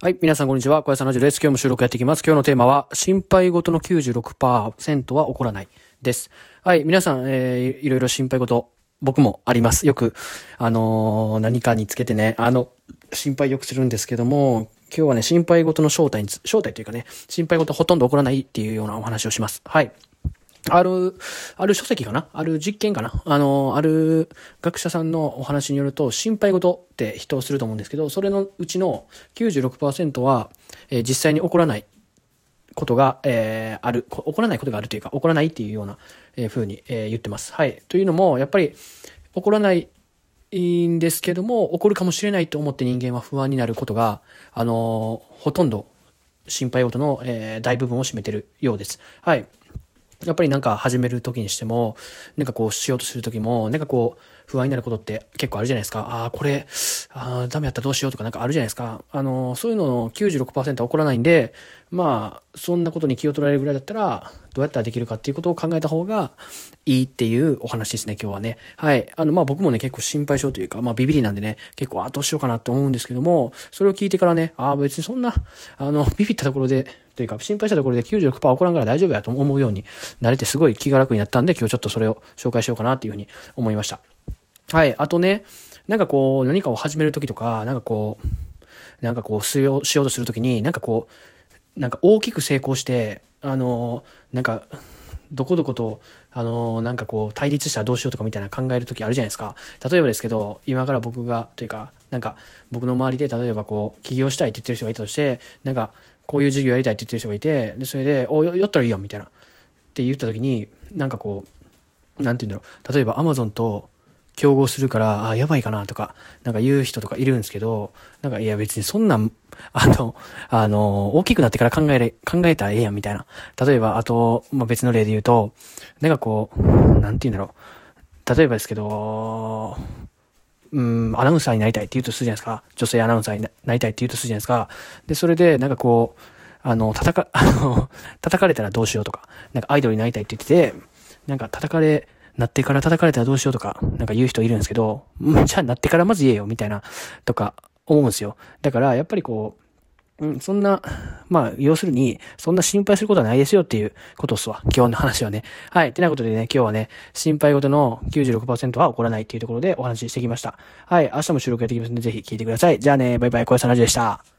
はい。皆さん、こんにちは。小屋さんラジオです。今日も収録やっていきます。今日のテーマは、心配事の96%は起こらないです。はい。皆さん、えー、いろいろ心配事、僕もあります。よく、あのー、何かにつけてね、あの、心配よくするんですけども、今日はね、心配事の正体につ正体というかね、心配事ほとんど起こらないっていうようなお話をします。はい。ある、ある書籍かな？ある実験かな？あの、ある学者さんのお話によると、心配事って人をすると思うんですけど、それのうちの96%は、えー、実際に起こらないことが、えー、ある、起こらないことがあるというか、起こらないっていうような、えー、風に、えー、言ってます。はい。というのも、やっぱり、起こらないんですけども、起こるかもしれないと思って人間は不安になることが、あのほとんど心配事の、え、大部分を占めてるようです。はい。やっぱりなんか始める時にしても、なんかこうしようとする時も、なんかこう不安になることって結構あるじゃないですか。ああ、これ、ああ、ダメやったらどうしようとかなんかあるじゃないですか。あの、そういうのの96%は起こらないんで、まあ、そんなことに気を取られるぐらいだったら、どうやったらできるかっていうことを考えた方がいいっていうお話ですね、今日はね。はい。あの、まあ僕もね、結構心配性というか、まあビビりなんでね、結構、あ、どうしようかなって思うんですけども、それを聞いてからね、ああ、別にそんな、あの、ビビったところで、というか、心配したところで96%起こらんから大丈夫やと思うようになれてすごい気が楽になったんで、今日ちょっとそれを紹介しようかなっていうふうに思いました。はい。あとね、なんかこう、何かを始めるときとか、なんかこう、なんかこう、しようしようとするときに、なんかこう、なんか大きく成功して、あの、なんか、どこどこと、あの、なんかこう、対立したらどうしようとかみたいな考えるときあるじゃないですか。例えばですけど、今から僕が、というか、なんか、僕の周りで、例えばこう、起業したいって言ってる人がいたとして、なんか、こういう授業やりたいって言ってる人がいて、で、それで、お、やったらいいや、みたいな。って言ったときに、なんかこう、なんて言うんだろう。例えば、アマゾンと、競合するから、あ、やばいかなとか、なんか言う人とかいるんですけど、なんかいや別にそんな、あの、あの、大きくなってから考えれ、考えたらええやんみたいな。例えば、あと、まあ、別の例で言うと、なんかこう、なんて言うんだろう。例えばですけど、うん、アナウンサーになりたいって言うとするじゃないですか。女性アナウンサーになりたいって言うとするじゃないですか。で、それで、なんかこう、あの、叩か、あの、叩かれたらどうしようとか、なんかアイドルになりたいって言ってて、なんか叩かれ、なってから叩かれたらどうしようとか、なんか言う人いるんですけど、じゃあなってからまず言えよ、みたいな、とか思うんですよ。だから、やっぱりこう、うん、そんな、まあ、要するに、そんな心配することはないですよっていうことっすわ。今日の話はね。はい。ってなことでね、今日はね、心配事の96%は起こらないっていうところでお話ししてきました。はい。明日も収録やっていきますんで、ぜひ聞いてください。じゃあね、バイバイ、小屋さんラジオでした。